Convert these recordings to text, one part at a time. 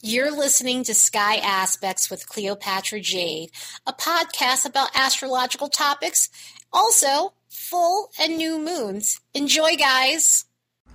You're listening to Sky Aspects with Cleopatra Jade, a podcast about astrological topics, also full and new moons. Enjoy, guys.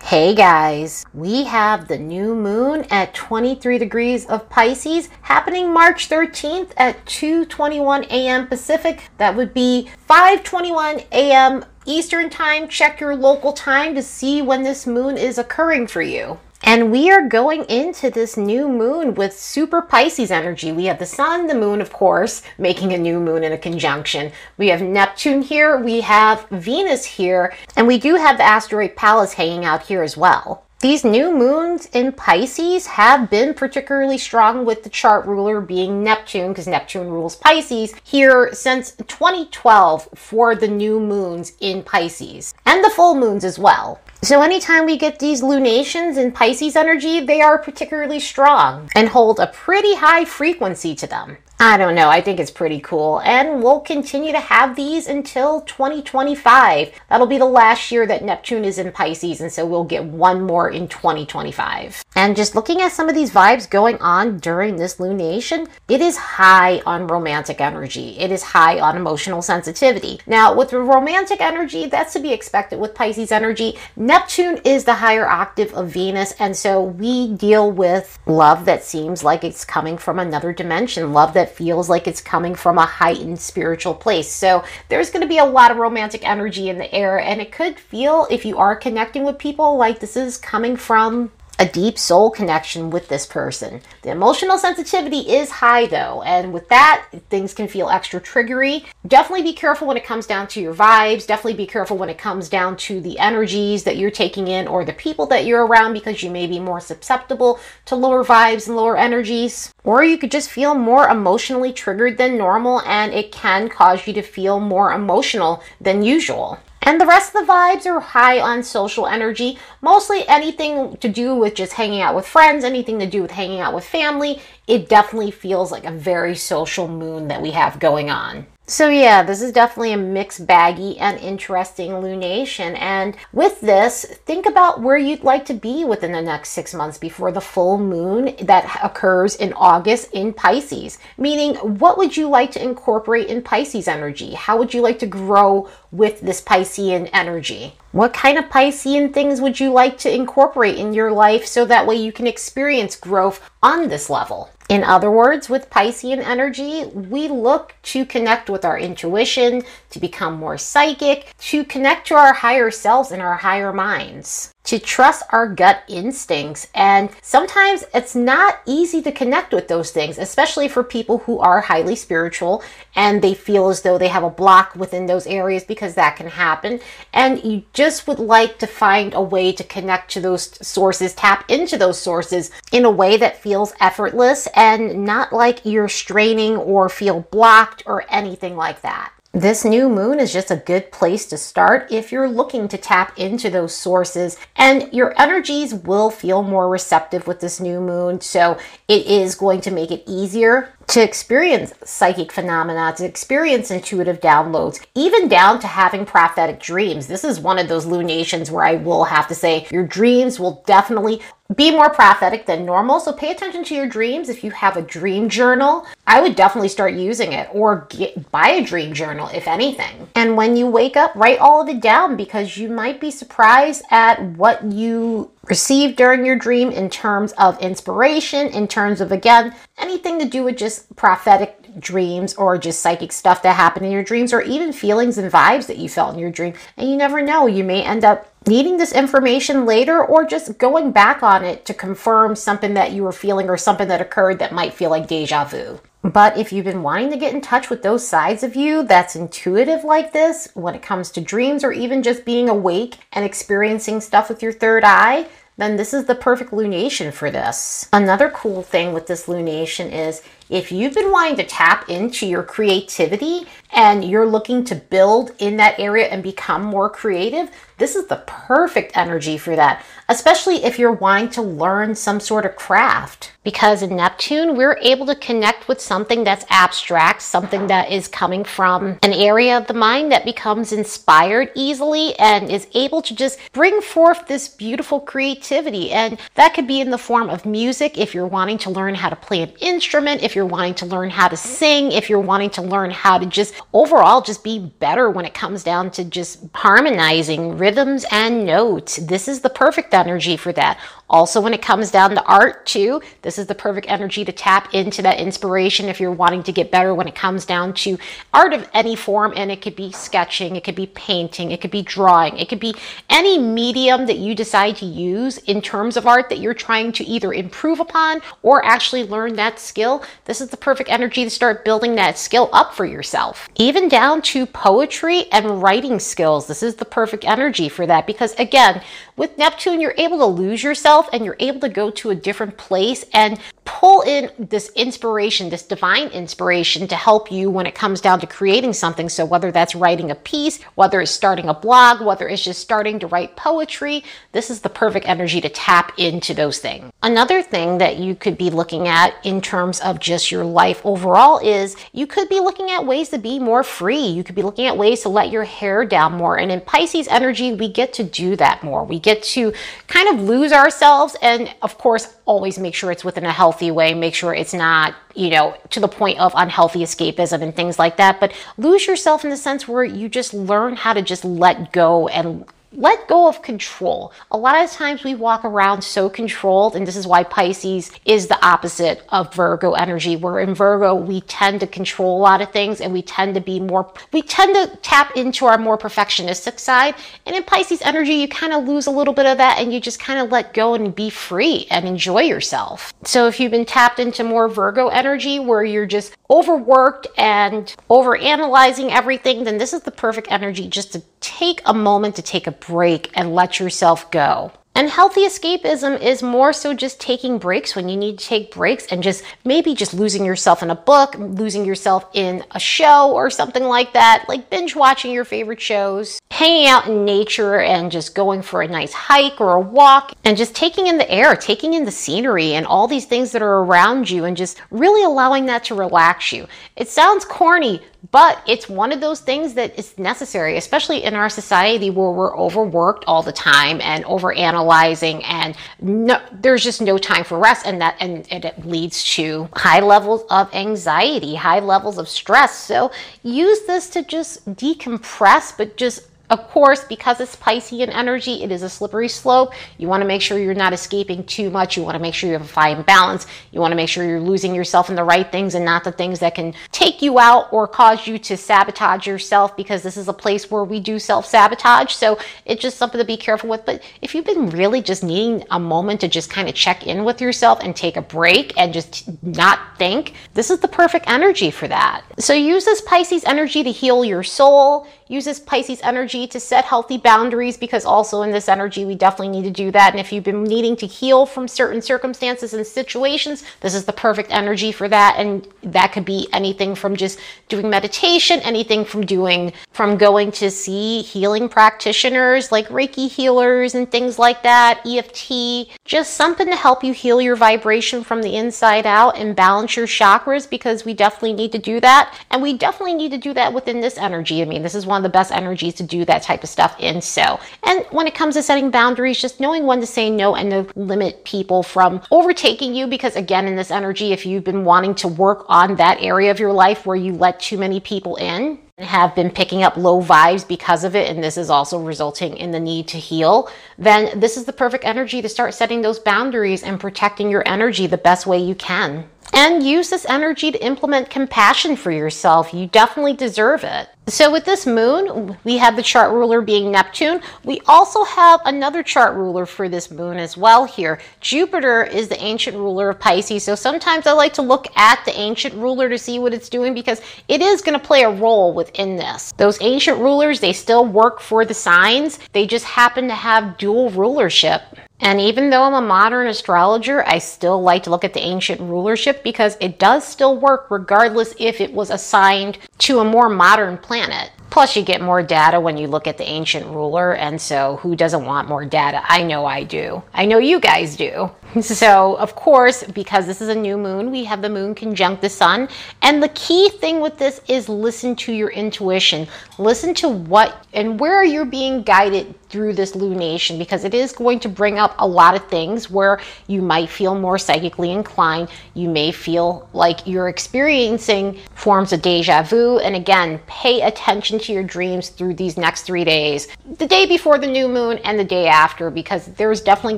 Hey guys, we have the new moon at 23 degrees of Pisces happening March 13th at 2:21 a.m. Pacific. That would be 5:21 a.m. Eastern Time. Check your local time to see when this moon is occurring for you. And we are going into this new moon with super Pisces energy. We have the sun, the moon, of course, making a new moon in a conjunction. We have Neptune here, we have Venus here, and we do have the asteroid Pallas hanging out here as well. These new moons in Pisces have been particularly strong with the chart ruler being Neptune, because Neptune rules Pisces, here since 2012 for the new moons in Pisces, and the full moons as well. So anytime we get these lunations in Pisces energy, they are particularly strong and hold a pretty high frequency to them. I don't know. I think it's pretty cool. And we'll continue to have these until 2025. That'll be the last year that Neptune is in Pisces, and so we'll get one more in 2025. And just looking at some of these vibes going on during this lunation, it is high on romantic energy. It is high on emotional sensitivity. Now, with romantic energy, that's to be expected with Pisces energy. Neptune is the higher octave of Venus, and so we deal with love that seems like it's coming from another dimension, love that feels like it's coming from a heightened spiritual place. So there's going to be a lot of romantic energy in the air, and it could feel, if you are connecting with people, like this is coming from a deep soul connection with this person. The emotional sensitivity is high though, and with that, things can feel extra triggery. Definitely be careful when it comes down to your vibes. Definitely be careful when it comes down to the energies that you're taking in or the people that you're around because you may be more susceptible to lower vibes and lower energies. Or you could just feel more emotionally triggered than normal, and it can cause you to feel more emotional than usual. And the rest of the vibes are high on social energy, mostly anything to do with just hanging out with friends, anything to do with hanging out with family. It definitely feels like a very social moon that we have going on. So, yeah, this is definitely a mixed baggy and interesting lunation. And with this, think about where you'd like to be within the next six months before the full moon that occurs in August in Pisces. Meaning, what would you like to incorporate in Pisces energy? How would you like to grow with this Piscean energy? What kind of Piscean things would you like to incorporate in your life so that way you can experience growth on this level? In other words, with Piscean energy, we look to connect with our intuition, to become more psychic, to connect to our higher selves and our higher minds to trust our gut instincts. And sometimes it's not easy to connect with those things, especially for people who are highly spiritual and they feel as though they have a block within those areas because that can happen. And you just would like to find a way to connect to those sources, tap into those sources in a way that feels effortless and not like you're straining or feel blocked or anything like that. This new moon is just a good place to start if you're looking to tap into those sources, and your energies will feel more receptive with this new moon. So, it is going to make it easier to experience psychic phenomena, to experience intuitive downloads, even down to having prophetic dreams. This is one of those lunations where I will have to say your dreams will definitely be more prophetic than normal. So pay attention to your dreams. If you have a dream journal, I would definitely start using it or get, buy a dream journal, if anything. And when you wake up, write all of it down because you might be surprised at what you received during your dream in terms of inspiration, in terms of, again, anything to do with just prophetic dreams or just psychic stuff that happened in your dreams or even feelings and vibes that you felt in your dream. And you never know, you may end up needing this information later or just going back on it to confirm something that you were feeling or something that occurred that might feel like deja vu. But if you've been wanting to get in touch with those sides of you that's intuitive like this, when it comes to dreams or even just being awake and experiencing stuff with your third eye, then this is the perfect lunation for this. Another cool thing with this lunation is If you've been wanting to tap into your creativity and you're looking to build in that area and become more creative, this is the perfect energy for that, especially if you're wanting to learn some sort of craft. Because in Neptune, we're able to connect with something that's abstract, something that is coming from an area of the mind that becomes inspired easily and is able to just bring forth this beautiful creativity. And that could be in the form of music if you're wanting to learn how to play an instrument, if you're wanting to learn how to sing, if you're wanting to learn how to just overall just be better when it comes down to just harmonizing rhythms and notes. This is the perfect energy for that. Also, when it comes down to art, too, this is the perfect energy to tap into that inspiration if you're wanting to get better when it comes down to art of any form. And it could be sketching, it could be painting, it could be drawing, it could be any medium that you decide to use in terms of art that you're trying to either improve upon or actually learn that skill. This is the perfect energy to start building that skill up for yourself. Even down to poetry and writing skills. This is the perfect energy for that because, again, with Neptune, you're able to lose yourself and you're able to go to a different place and pull in this inspiration, this divine inspiration to help you when it comes down to creating something. So, whether that's writing a piece, whether it's starting a blog, whether it's just starting to write poetry, this is the perfect energy to tap into those things. Another thing that you could be looking at in terms of just your life overall is you could be looking at ways to be more free. You could be looking at ways to let your hair down more. And in Pisces energy, we get to do that more. We get to kind of lose ourselves and, of course, always make sure it's within a healthy way. Make sure it's not, you know, to the point of unhealthy escapism and things like that. But lose yourself in the sense where you just learn how to just let go and let go of control. A lot of times we walk around so controlled, and this is why Pisces is the opposite of Virgo energy. Where in Virgo, we tend to control a lot of things and we tend to be more, we tend to tap into our more perfectionistic side. And in Pisces energy, you kind of lose a little bit of that and you just kind of let go and be free and enjoy yourself. So if you've been tapped into more Virgo energy where you're just overworked and over analyzing everything, then this is the perfect energy just to take a moment to take a break and let yourself go. And healthy escapism is more so just taking breaks when you need to take breaks and just maybe just losing yourself in a book, losing yourself in a show or something like that, like binge watching your favorite shows, hanging out in nature and just going for a nice hike or a walk and just taking in the air, taking in the scenery and all these things that are around you and just really allowing that to relax you. It sounds corny, but it's one of those things that is necessary, especially in our society where we're overworked all the time and overanalyzing, and no, there's just no time for rest, and that and, and it leads to high levels of anxiety, high levels of stress. So use this to just decompress, but just of course, because it's Piscean energy, it is a slippery slope. You want to make sure you're not escaping too much. You want to make sure you have a fine balance. You want to make sure you're losing yourself in the right things and not the things that can take you out or cause you to sabotage yourself because this is a place where we do self sabotage. So it's just something to be careful with. But if you've been really just needing a moment to just kind of check in with yourself and take a break and just not think, this is the perfect energy for that. So use this Pisces energy to heal your soul uses Pisces energy to set healthy boundaries because also in this energy, we definitely need to do that. And if you've been needing to heal from certain circumstances and situations, this is the perfect energy for that. And that could be anything from just doing meditation, anything from doing, from going to see healing practitioners like Reiki healers and things like that, EFT, just something to help you heal your vibration from the inside out and balance your chakras because we definitely need to do that. And we definitely need to do that within this energy. I mean, this is one the best energies to do that type of stuff in. So, and when it comes to setting boundaries, just knowing when to say no and to limit people from overtaking you. Because again, in this energy, if you've been wanting to work on that area of your life where you let too many people in, have been picking up low vibes because of it, and this is also resulting in the need to heal, then this is the perfect energy to start setting those boundaries and protecting your energy the best way you can. And use this energy to implement compassion for yourself. You definitely deserve it. So, with this moon, we have the chart ruler being Neptune. We also have another chart ruler for this moon as well here. Jupiter is the ancient ruler of Pisces. So, sometimes I like to look at the ancient ruler to see what it's doing because it is going to play a role within this. Those ancient rulers, they still work for the signs, they just happen to have dual rulership. And even though I'm a modern astrologer, I still like to look at the ancient rulership because it does still work regardless if it was assigned to a more modern planet. Plus, you get more data when you look at the ancient ruler, and so who doesn't want more data? I know I do. I know you guys do. So, of course, because this is a new moon, we have the moon conjunct the sun. And the key thing with this is listen to your intuition. Listen to what and where you're being guided through this lunation because it is going to bring up a lot of things where you might feel more psychically inclined. You may feel like you're experiencing forms of deja vu. And again, pay attention to your dreams through these next three days the day before the new moon and the day after because there's definitely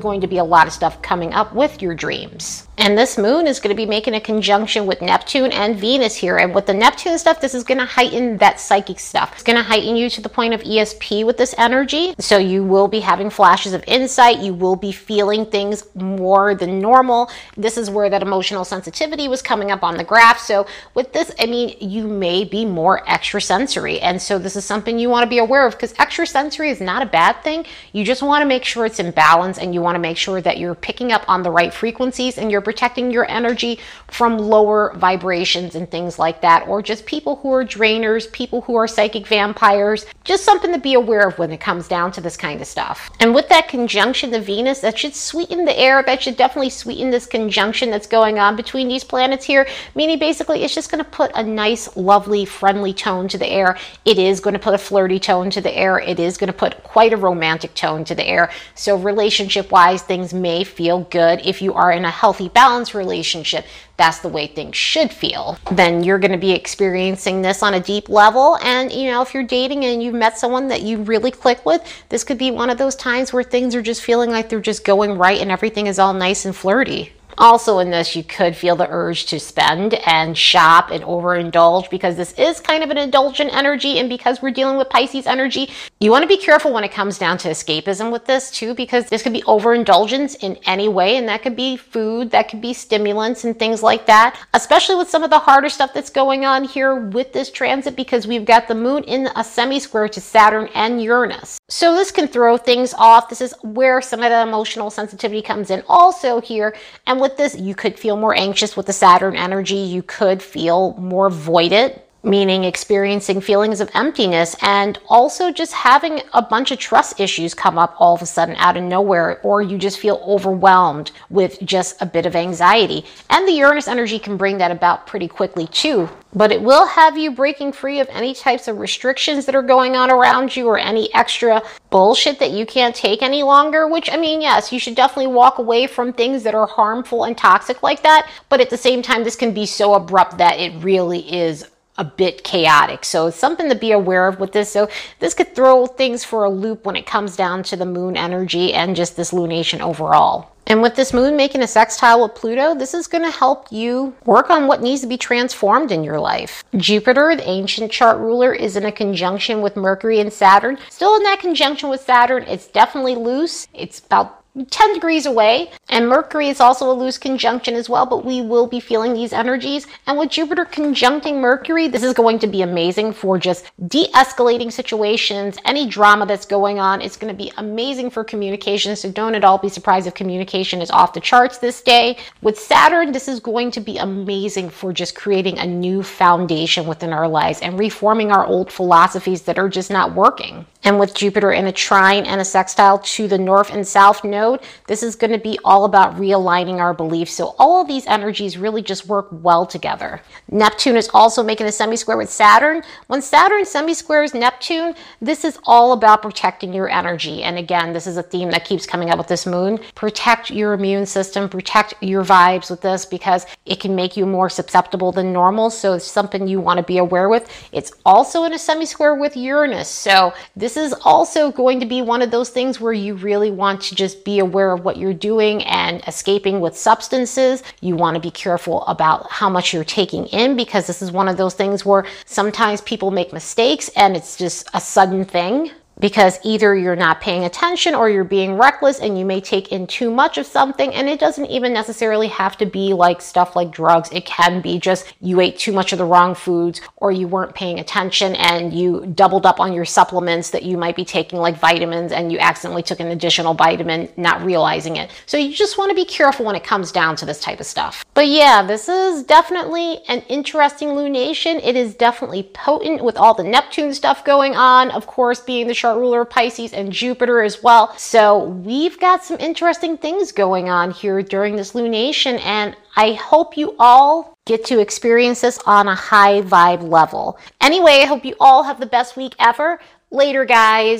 going to be a lot of stuff coming up with your dreams. And this moon is going to be making a conjunction with Neptune and Venus here. And with the Neptune stuff, this is going to heighten that psychic stuff. It's going to heighten you to the point of ESP with this energy. So you will be having flashes of insight. You will be feeling things more than normal. This is where that emotional sensitivity was coming up on the graph. So with this, I mean, you may be more extrasensory. And so this is something you want to be aware of because extrasensory is not a bad thing. You just want to make sure it's in balance and you want to make sure that you're picking up on the right frequencies and you're protecting your energy from lower vibrations and things like that, or just people who are drainers, people who are psychic vampires. Just something to be aware of when it comes down to this kind of stuff. And with that conjunction to Venus, that should sweeten the air. That should definitely sweeten this conjunction that's going on between these planets here, meaning basically it's just going to put a nice, lovely, friendly tone to the air. It is going to put a flirty tone to the air. It is going to put quite a romantic tone to the air. So, relationship wise, things may feel good if you are in a healthy balanced relationship, that's the way things should feel. Then you're going to be experiencing this on a deep level. And, you know, if you're dating and you've met someone that you really click with, this could be one of those times where things are just feeling like they're just going right and everything is all nice and flirty. Also, in this, you could feel the urge to spend and shop and overindulge because this is kind of an indulgent energy. And because we're dealing with Pisces energy, you want to be careful when it comes down to escapism with this too, because this could be overindulgence in any way. And that could be food, that could be stimulants and things like that, especially with some of the harder stuff that's going on here with this transit because we've got the moon in a semi square to Saturn and Uranus. So this can throw things off. This is where some of the emotional sensitivity comes in also here. And with this, you could feel more anxious with the Saturn energy. You could feel more voided meaning experiencing feelings of emptiness and also just having a bunch of trust issues come up all of a sudden out of nowhere, or you just feel overwhelmed with just a bit of anxiety. And the Uranus energy can bring that about pretty quickly too. But it will have you breaking free of any types of restrictions that are going on around you or any extra bullshit that you can't take any longer. Which, I mean, yes, you should definitely walk away from things that are harmful and toxic like that. But at the same time, this can be so abrupt that it really is a bit chaotic. So something to be aware of with this. So this could throw things for a loop when it comes down to the moon energy and just this lunation overall. And with this moon making a sextile with Pluto, this is going to help you work on what needs to be transformed in your life. Jupiter, the ancient chart ruler, is in a conjunction with Mercury and Saturn. Still in that conjunction with Saturn, it's definitely loose. It's about 10 degrees away. And Mercury is also a loose conjunction as well, but we will be feeling these energies. And with Jupiter conjuncting Mercury, this is going to be amazing for just de escalating situations, any drama that's going on. It's going to be amazing for communication. So don't at all be surprised if communication is off the charts this day. With Saturn, this is going to be amazing for just creating a new foundation within our lives and reforming our old philosophies that are just not working. And with Jupiter in a trine and a sextile to the north and south node, this is going to be all about realigning our beliefs. So all of these energies really just work well together. Neptune is also making a semi-square with Saturn. When Saturn semi-squares Neptune, this is all about protecting your energy. And again, this is a theme that keeps coming up with this moon. Protect your immune system, protect your vibes with this because it can make you more susceptible than normal. So it's something you want to be aware with. It's also in a semi-square with Uranus. So this is also going to be one of those things where you really want to just aware of what you're doing and escaping with substances. You want to be careful about how much you're taking in because this is one of those things where sometimes people make mistakes and it's just a sudden thing because either you're not paying attention or you're being reckless and you may take in too much of something. And it doesn't even necessarily have to be like stuff like drugs. It can be just you ate too much of the wrong foods or you weren't paying attention and you doubled up on your supplements that you might be taking, like vitamins, and you accidentally took an additional vitamin, not realizing it. So you just want to be careful when it comes down to this type of stuff. But yeah, this is definitely an interesting lunation. It is definitely potent with all the Neptune stuff going on, of course, being the chart ruler of Pisces and Jupiter as well. So we've got some interesting things going on here during this lunation, and I hope you all get to experience this on a high vibe level. Anyway, I hope you all have the best week ever. Later, guys.